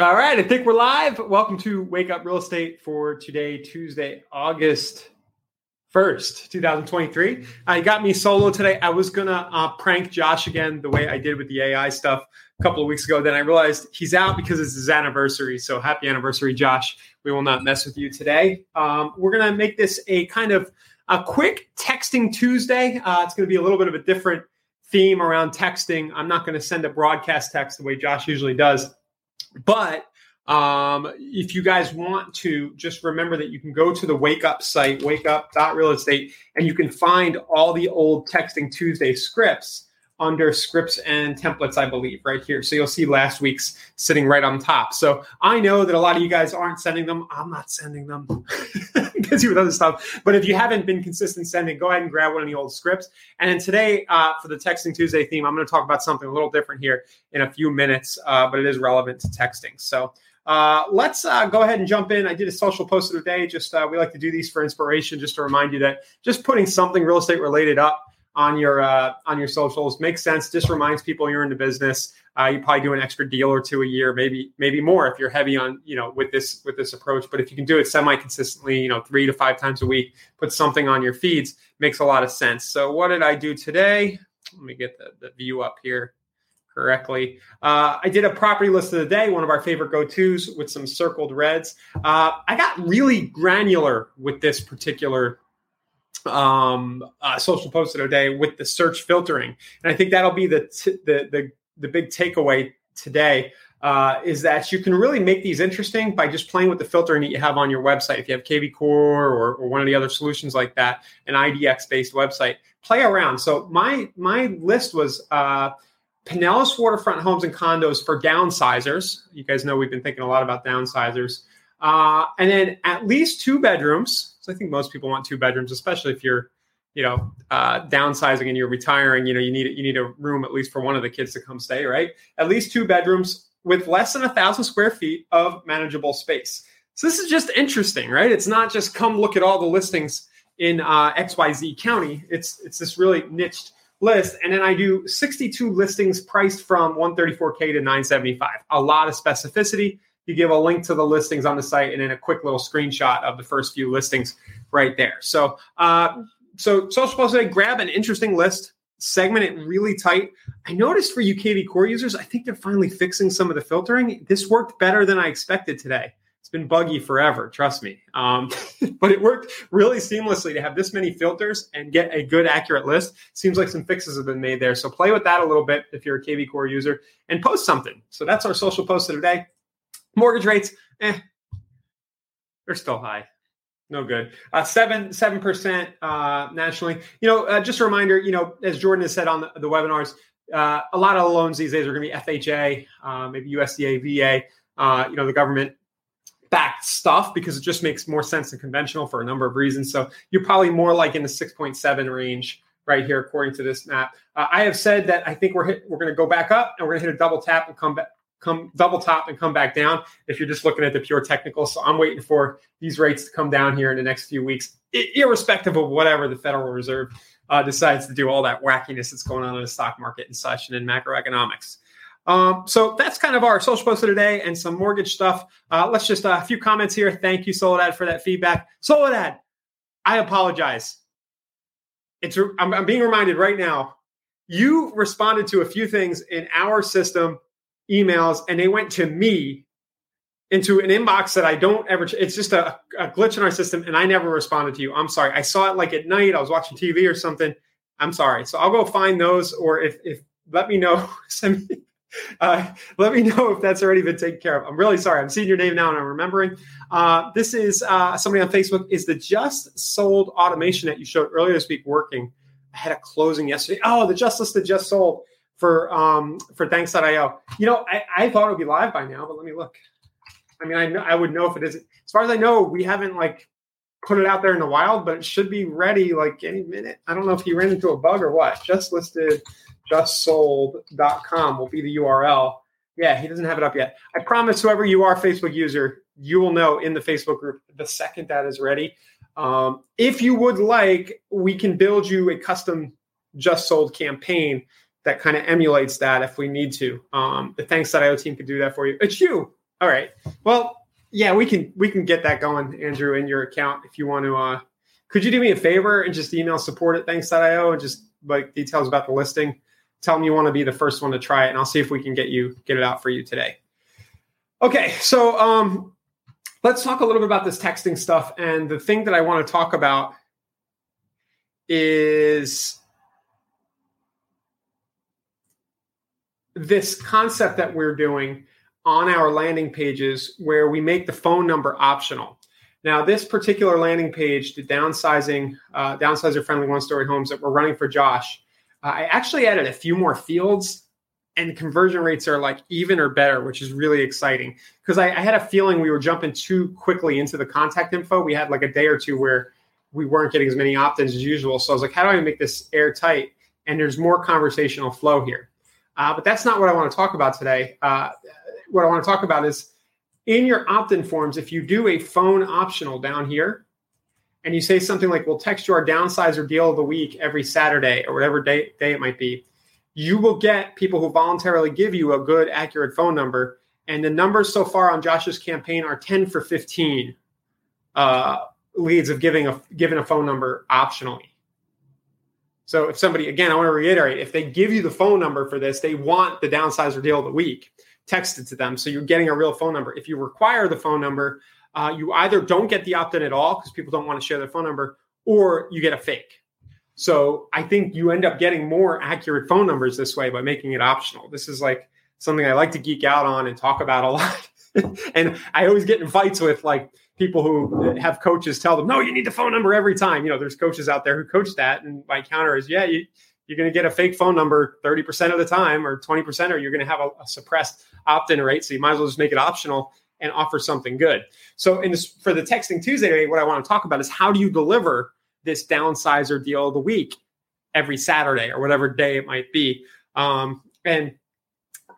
All right, I think we're live. Welcome to Wake Up Real Estate for today, Tuesday, August 1st, 2023. Uh, you got me solo today. I was going to uh, prank Josh again the way I did with the AI stuff a couple of weeks ago. Then I realized he's out because it's his anniversary. So happy anniversary, Josh. We will not mess with you today. Um, we're going to make this a kind of a quick texting Tuesday. Uh, it's going to be a little bit of a different theme around texting. I'm not going to send a broadcast text the way Josh usually does. But um, if you guys want to, just remember that you can go to the Wake Up site, wakeup.realestate, and you can find all the old Texting Tuesday scripts under scripts and templates, I believe, right here. So you'll see last week's sitting right on top. So I know that a lot of you guys aren't sending them. I'm not sending them. busy with other stuff. But if you haven't been consistent sending, go ahead and grab one of the old scripts. And then today, uh, for the Texting Tuesday theme, I'm going to talk about something a little different here in a few minutes, uh, but it is relevant to texting. So uh, let's uh, go ahead and jump in. I did a social post of the day. Just uh, we like to do these for inspiration, just to remind you that just putting something real estate related up on your uh, on your socials makes sense. Just reminds people you're in the business. Uh, you probably do an extra deal or two a year, maybe maybe more if you're heavy on you know with this with this approach. But if you can do it semi consistently, you know three to five times a week, put something on your feeds makes a lot of sense. So what did I do today? Let me get the, the view up here correctly. Uh, I did a property list of the day, one of our favorite go tos with some circled reds. Uh, I got really granular with this particular um, uh, social post today with the search filtering, and I think that'll be the t- the, the the big takeaway today. Uh, is that you can really make these interesting by just playing with the filtering that you have on your website. If you have KV Core or, or one of the other solutions like that, an IDX based website, play around. So my my list was uh, Pinellas waterfront homes and condos for downsizers. You guys know we've been thinking a lot about downsizers, uh, and then at least two bedrooms so I think most people want two bedrooms, especially if you're, you know, uh, downsizing and you're retiring. You know, you need you need a room at least for one of the kids to come stay, right? At least two bedrooms with less than a thousand square feet of manageable space. So this is just interesting, right? It's not just come look at all the listings in uh, XYZ county. It's it's this really niched list, and then I do 62 listings priced from 134k to 975. A lot of specificity you give a link to the listings on the site and then a quick little screenshot of the first few listings right there. So, uh, so social post today, grab an interesting list, segment it really tight. I noticed for UKV core users, I think they're finally fixing some of the filtering. This worked better than I expected today. It's been buggy forever, trust me. Um, but it worked really seamlessly to have this many filters and get a good, accurate list. Seems like some fixes have been made there. So play with that a little bit if you're a KV core user and post something. So that's our social post of the day. Mortgage rates, eh, they're still high. No good. Uh, seven seven percent uh, nationally. You know, uh, just a reminder. You know, as Jordan has said on the, the webinars, uh, a lot of loans these days are going to be FHA, uh, maybe USDA, VA. Uh, you know, the government backed stuff because it just makes more sense than conventional for a number of reasons. So you're probably more like in the six point seven range right here, according to this map. I have said that I think we're hit, we're going to go back up and we're going to hit a double tap and come back come double top and come back down if you're just looking at the pure technical. So I'm waiting for these rates to come down here in the next few weeks, irrespective of whatever the Federal Reserve uh, decides to do, all that wackiness that's going on in the stock market and such and in macroeconomics. Um, so that's kind of our social post of today and some mortgage stuff. Uh, let's just uh, a few comments here. Thank you, Soledad, for that feedback. Soledad, I apologize. It's I'm, I'm being reminded right now. You responded to a few things in our system emails and they went to me into an inbox that I don't ever, it's just a, a, glitch in our system and I never responded to you. I'm sorry. I saw it like at night. I was watching TV or something. I'm sorry. So I'll go find those or if, if let me know, send me, uh, let me know if that's already been taken care of. I'm really sorry. I'm seeing your name now and I'm remembering. Uh, this is uh, somebody on Facebook. Is the just sold automation that you showed earlier this week working? I had a closing yesterday. Oh, the just listed just sold for um, for thanks.io. You know, I, I thought it would be live by now, but let me look. I mean, I know, I would know if it isn't. As far as I know, we haven't like put it out there in the wild, but it should be ready like any minute. I don't know if he ran into a bug or what. Just listed, justsold.com will be the URL. Yeah, he doesn't have it up yet. I promise whoever you are, Facebook user, you will know in the Facebook group the second that is ready. Um, if you would like, we can build you a custom just sold campaign that kind of emulates that if we need to. Um, the thanks.io team could do that for you. It's you. All right. Well, yeah, we can we can get that going, Andrew, in your account if you want to. Uh, could you do me a favor and just email support at thanks.io and just like details about the listing? Tell them you want to be the first one to try it, and I'll see if we can get you get it out for you today. Okay, so um, let's talk a little bit about this texting stuff. And the thing that I want to talk about is this concept that we're doing on our landing pages where we make the phone number optional. Now, this particular landing page, the downsizing, uh, downsizer friendly one story homes that we're running for Josh, uh, I actually added a few more fields and conversion rates are like even or better, which is really exciting because I, I, had a feeling we were jumping too quickly into the contact info. We had like a day or two where we weren't getting as many opt ins as usual. So I was like, how do I make this airtight? And there's more conversational flow here. Uh, but that's not what I want to talk about today. Uh, what I want to talk about is in your opt in forms, if you do a phone optional down here, and you say something like, we'll text you our downsizer deal of the week every Saturday or whatever day, day it might be, you will get people who voluntarily give you a good, accurate phone number. And the numbers so far on Josh's campaign are 10 for 15 uh, leads of giving a a phone number optionally. So if somebody, again, I want to reiterate, if they give you the phone number for this, they want the downsizer deal of the week texted to them. So you're getting a real phone number. If you require the phone number, uh, you either don't get the opt in at all because people don't want to share their phone number, or you get a fake. So I think you end up getting more accurate phone numbers this way by making it optional. This is like something I like to geek out on and talk about a lot. and I always get in fights with like people who have coaches tell them, no, you need the phone number every time. You know, there's coaches out there who coach that. And my counter is, yeah, you, you're going to get a fake phone number 30% of the time or 20%, or you're going to have a, a suppressed opt in rate. So you might as well just make it optional and offer something good. So in this for the texting Tuesday, what I want to talk about is how do you deliver this downsizer deal of the week every Saturday or whatever day it might be. Um, and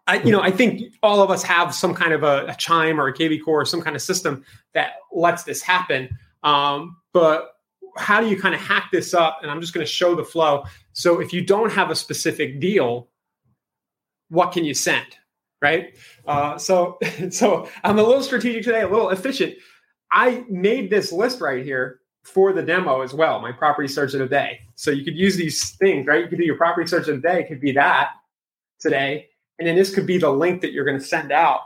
I, you know, I think all of us have some kind of a, a chime or a KV core or some kind of system that lets this happen. Um, but how do you kind of hack this up? And I'm just going to show the flow. So if you don't have a specific deal, what can you send? Right. Uh, so, so I'm a little strategic today, a little efficient. I made this list right here for the demo as well, my property search of the day. So you could use these things, right? You could do your property search of the day, it could be that today. And then this could be the link that you're going to send out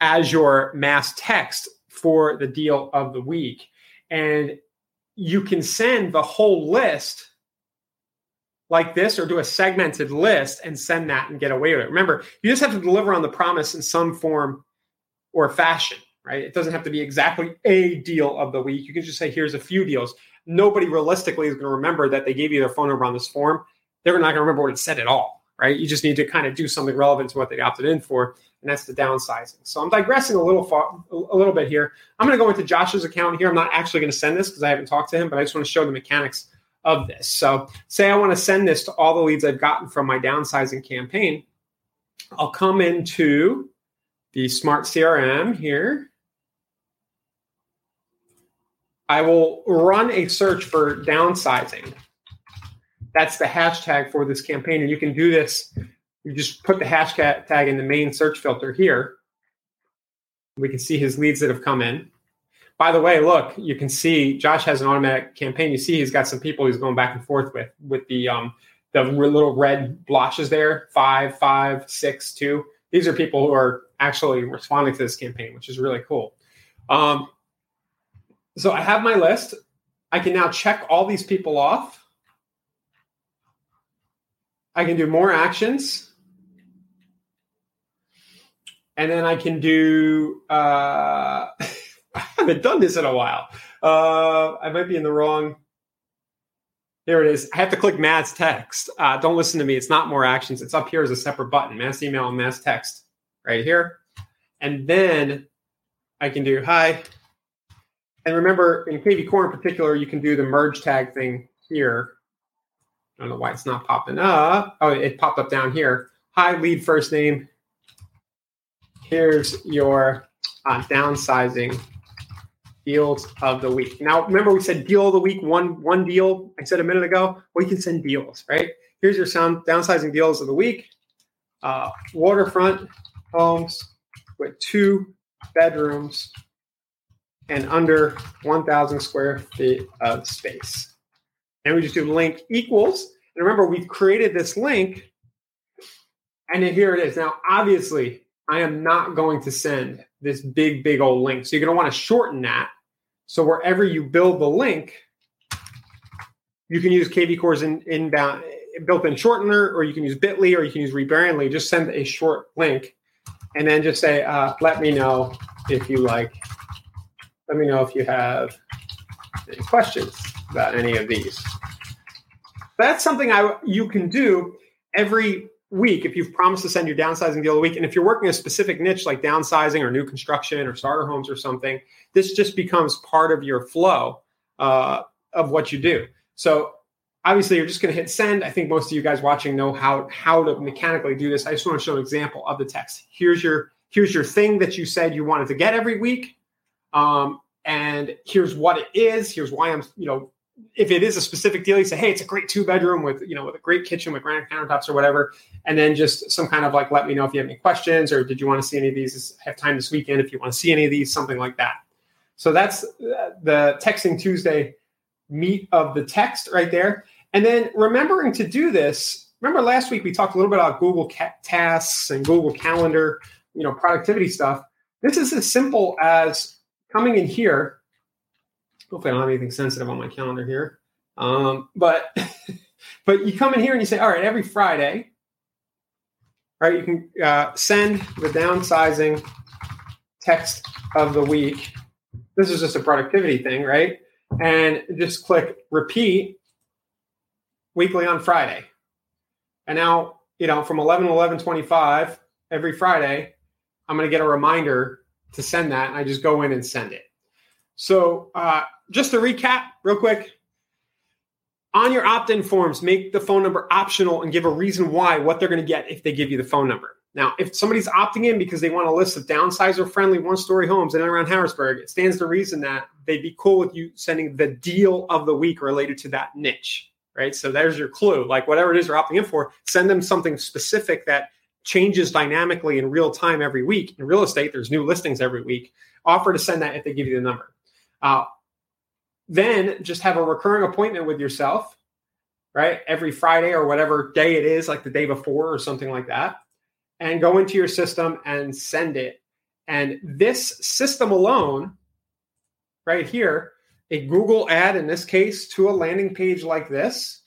as your mass text for the deal of the week. And you can send the whole list like this or do a segmented list and send that and get away with it. Remember, you just have to deliver on the promise in some form or fashion right? It doesn't have to be exactly a deal of the week. You can just say, here's a few deals. Nobody realistically is going to remember that they gave you their phone number on this form. They're not going to remember what it said at all, right? You just need to kind of do something relevant to what they opted in for, and that's the downsizing. So I'm digressing a little far, a little bit here. I'm going to go into Josh's account here. I'm not actually going to send this because I haven't talked to him, but I just want to show the mechanics of this. So say I want to send this to all the leads I've gotten from my downsizing campaign. I'll come into the smart CRM here I will run a search for downsizing. That's the hashtag for this campaign. And you can do this. You just put the hashtag in the main search filter here. We can see his leads that have come in. By the way, look, you can see Josh has an automatic campaign. You see he's got some people he's going back and forth with, with the um, the little red blotches there, five, five, six, two. These are people who are actually responding to this campaign, which is really cool. Um, so I have my list. I can now check all these people off. I can do more actions. And then I can do, uh, I haven't done this in a while. Uh, I might be in the wrong. There it is. I have to click mass text. Uh, don't listen to me. It's not more actions. It's up here as a separate button mass email and mass text right here. And then I can do hi. And remember, in KV Core in particular, you can do the merge tag thing here. I don't know why it's not popping up. Oh, it popped up down here. Hi, lead first name. Here's your uh, downsizing deals of the week. Now, remember we said deal of the week, one one deal. I said a minute ago. We can send deals, right? Here's your sound downsizing deals of the week. Uh, waterfront homes with two bedrooms and under 1,000 square feet of space. And we just do link equals. And remember, we've created this link, and here it is. Now, obviously, I am not going to send this big, big old link. So you're going to want to shorten that. So wherever you build the link, you can use KV Core's in, inbound built-in shortener, or you can use Bitly, or you can use Rebrandly. Just send a short link, and then just say, uh, "Let me know if you like. Let me know if you have any questions about any of these." That's something I you can do every week if you've promised to send your downsizing deal a week. And if you're working a specific niche like downsizing or new construction or starter homes or something, this just becomes part of your flow uh, of what you do. So obviously you're just going to hit send. I think most of you guys watching know how how to mechanically do this. I just want to show an example of the text. Here's your here's your thing that you said you wanted to get every week. Um, and here's what it is. Here's why I'm, you know, if it is a specific deal, you say, hey, it's a great two bedroom with, you know, with a great kitchen with granite countertops or whatever. And then just some kind of like, let me know if you have any questions or did you want to see any of these? Have time this weekend if you want to see any of these, something like that. So that's uh, the Texting Tuesday meat of the text right there. And then remembering to do this. Remember last week we talked a little bit about Google Tasks and Google Calendar, you know, productivity stuff. This is as simple as coming in here hopefully I don't have anything sensitive on my calendar here. Um, but but you come in here and you say, all right, every Friday, right? You can uh, send the downsizing text of the week. This is just a productivity thing, right? And just click repeat weekly on Friday. And now, you know, from 11 to 11:25 every Friday, I'm going to get a reminder to send that, and I just go in and send it. So uh, just to recap real quick on your opt-in forms make the phone number optional and give a reason why what they're going to get if they give you the phone number. Now if somebody's opting in because they want a list of downsizer friendly one story homes in and around harrisburg it stands to reason that they'd be cool with you sending the deal of the week related to that niche right? So there's your clue. Like whatever it is you're opting in for send them something specific that changes dynamically in real time every week. In real estate there's new listings every week. Offer to send that if they give you the number. Uh, then just have a recurring appointment with yourself, right? Every Friday or whatever day it is, like the day before or something like that, and go into your system and send it. And this system alone, right here, a Google ad in this case to a landing page like this,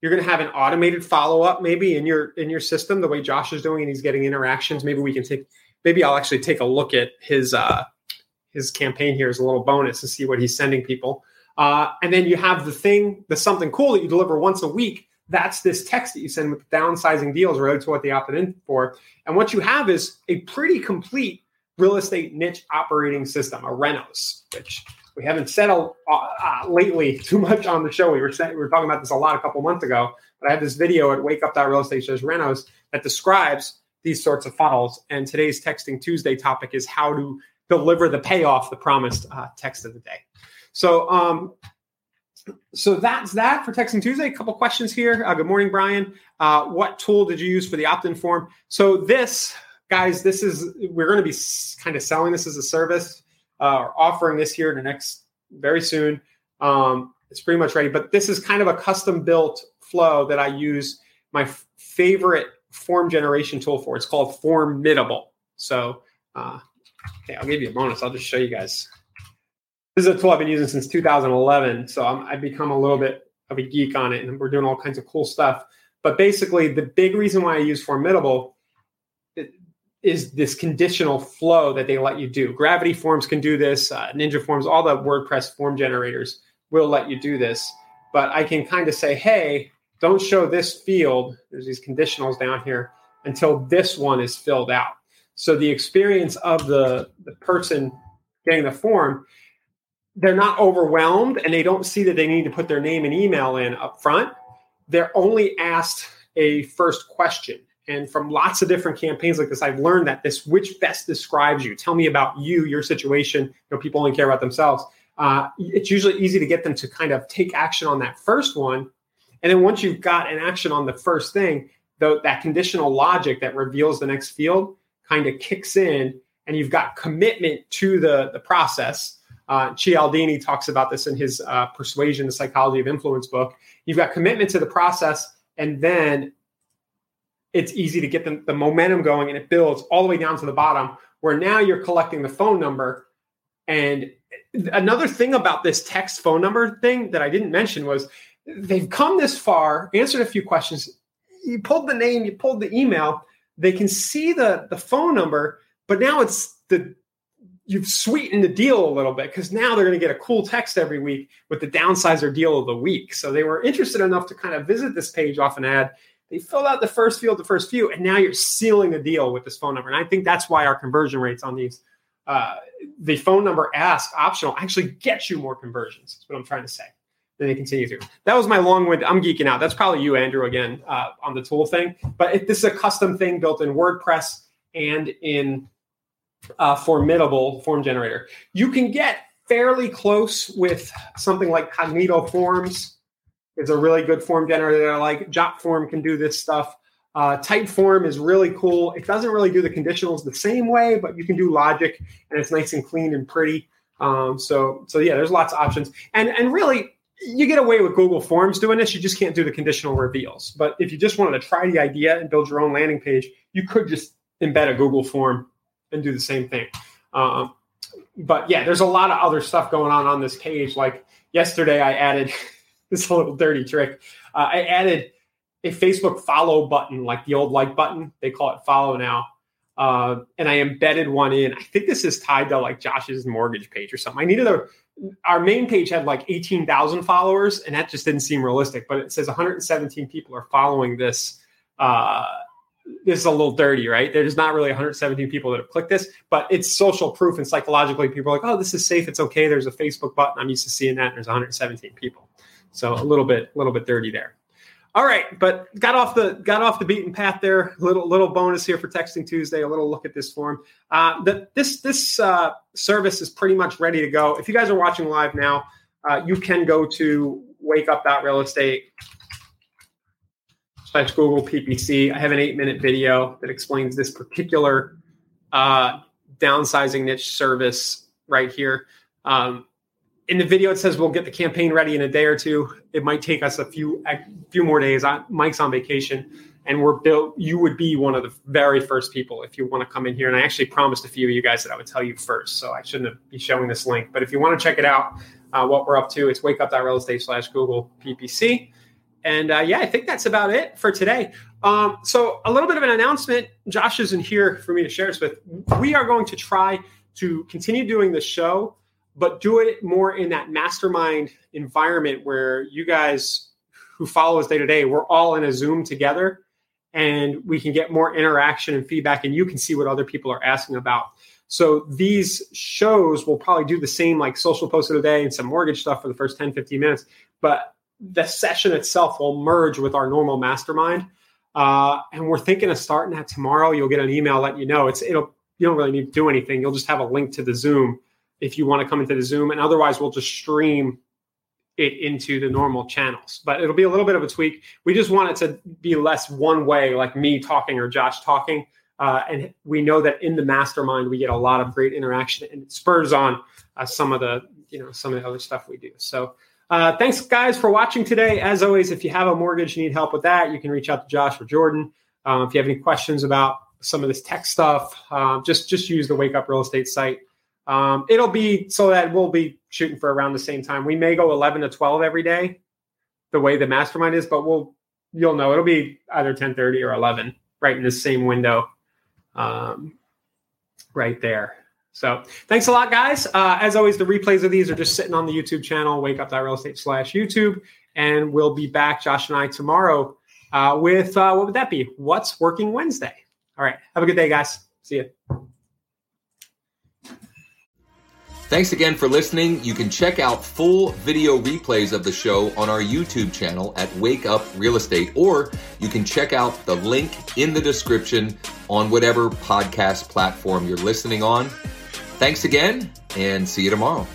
you're going to have an automated follow up maybe in your in your system the way Josh is doing and he's getting interactions. Maybe we can take maybe I'll actually take a look at his uh his campaign here as a little bonus to see what he's sending people. Uh, and then you have the thing, the something cool that you deliver once a week. That's this text that you send with downsizing deals related to what they opted in for. And what you have is a pretty complete real estate niche operating system, a Renos, which we haven't said uh, uh, lately too much on the show. We were saying, we were talking about this a lot a couple months ago, but I have this video at Wake Up Real Estate Shows Renos that describes these sorts of funnels. And today's Texting Tuesday topic is how to deliver the payoff, the promised uh, text of the day. So, um, so that's that for Texting Tuesday. A couple questions here. Uh, good morning, Brian. Uh, what tool did you use for the opt-in form? So this, guys, this is we're going to be kind of selling this as a service, uh, or offering this here in the next very soon. Um, it's pretty much ready, but this is kind of a custom-built flow that I use. My f- favorite form generation tool for. It's called Formidable. So Okay, I'll give you a bonus. I'll just show you guys. This is a tool I've been using since 2011, so i have become a little bit of a geek on it, and we're doing all kinds of cool stuff. But basically, the big reason why I use Formidable is this conditional flow that they let you do. Gravity Forms can do this. Uh, Ninja Forms, all the WordPress form generators will let you do this. But I can kind of say, hey, don't show this field. There's these conditionals down here until this one is filled out. So the experience of the, the person getting the form, they're not overwhelmed and they don't see that they need to put their name and email in up front. They're only asked a first question. And from lots of different campaigns like this, I've learned that this which best describes you. Tell me about you, your situation. You know, people only care about themselves. Uh, it's usually easy to get them to kind of take action on that first one. And then once you've got an action on the first thing, the, that conditional logic that reveals the next field kind of kicks in, and you've got commitment to the, the process. Uh, Cialdini talks about this in his uh, Persuasion, the Psychology of Influence book. You've got commitment to the process, and then it's easy to get the, the momentum going and it builds all the way down to the bottom where now you're collecting the phone number. And another thing about this text phone number thing that I didn't mention was they've come this far, answered a few questions. You pulled the name, you pulled the email. They can see the, the phone number, but now it's the you've sweetened the deal a little bit because now they're going to get a cool text every week with the downsizer deal of the week. So they were interested enough to kind of visit this page off an ad they filled out the first field, the first few, and now you're sealing the deal with this phone number. And I think that's why our conversion rates on these, uh, the phone number ask optional actually gets you more conversions. That's what I'm trying to say. Then they continue through. That was my long wind. I'm geeking out. That's probably you, Andrew, again uh, on the tool thing. But this is a custom thing built in WordPress and in uh, Formidable form generator. You can get fairly close with something like Cognito Forms is a really good form generator. I like Jotform can do this stuff. Uh, Typeform is really cool. It doesn't really do the conditionals the same way, but you can do logic, and it's nice and clean and pretty. Um, so, so yeah, there's lots of options, and and really, you get away with Google Forms doing this. You just can't do the conditional reveals. But if you just wanted to try the idea and build your own landing page, you could just embed a Google form and do the same thing. Um, but yeah, there's a lot of other stuff going on on this page. Like yesterday, I added this little dirty trick. Uh, I added a Facebook follow button, like the old like button. They call it follow now. Uh, and I embedded one in. I think this is tied to like Josh's mortgage page or something. I needed a. Our main page had like eighteen thousand followers, and that just didn't seem realistic. But it says 117 people are following this. Uh, this is a little dirty, right? There's not really 117 people that have clicked this, but it's social proof, and psychologically, people are like, "Oh, this is safe. It's okay." There's a Facebook button. I'm used to seeing that. And there's 117 people. So a little bit, a little bit dirty there. All right, but got off the got off the beaten path there. Little little bonus here for Texting Tuesday. A little look at this form. Uh, the, this this uh, service is pretty much ready to go. If you guys are watching live now, uh, you can go to Wake Up Real wakeup.realestate slash Google PPC. I have an eight minute video that explains this particular uh, downsizing niche service right here. Um, in the video it says we'll get the campaign ready in a day or two. It might take us a few a few more days. Mike's on vacation and we're built you would be one of the very first people if you want to come in here. And i actually promised a few of you guys that i would tell you first so i shouldn't be showing this link. But if you want to check it out uh, what we're up to it's wakeup.realestate slash google ppc and uh, yeah i think that's about it for today. Um, so a little bit of an announcement. Josh isn't here for me to share this with. We are going to try to continue doing the show but do it more in that mastermind environment where you guys who follow us day to day, we're all in a Zoom together and we can get more interaction and feedback and you can see what other people are asking about. So these shows will probably do the same like social post of the day and some mortgage stuff for the first 10, 15 minutes, but the session itself will merge with our normal mastermind. Uh, and we're thinking of starting that tomorrow. You'll get an email letting you know. It's it'll you don't really need to do anything. You'll just have a link to the Zoom if you want to come into the Zoom. And otherwise, we'll just stream it into the normal channels. But it'll be a little bit of a tweak. We just want it to be less one way, like me talking or Josh talking. Uh, and we know that in the mastermind, we get a lot of great interaction and it spurs on uh, some of the, you know, some of the other stuff we do. So uh, thanks guys for watching today. As always, if you have a mortgage, you need help with that, you can reach out to Josh or Jordan. Uh, if you have any questions about some of this tech stuff, uh, just, just use the Wake Up Real Estate site. Um, it'll be so that we'll be shooting for around the same time. We may go 11 to 12 every day, the way the mastermind is, but we'll you'll know it'll be either 10:30 or 11, right in the same window, um, right there. So thanks a lot, guys. Uh, as always, the replays of these are just sitting on the YouTube channel, wake up real estate slash YouTube. And we'll be back, Josh and I, tomorrow uh, with uh, what would that be? What's working Wednesday? All right. Have a good day, guys. See you. Thanks again for listening. You can check out full video replays of the show on our YouTube channel at Wake Up Real Estate, or you can check out the link in the description on whatever podcast platform you're listening on. Thanks again, and see you tomorrow.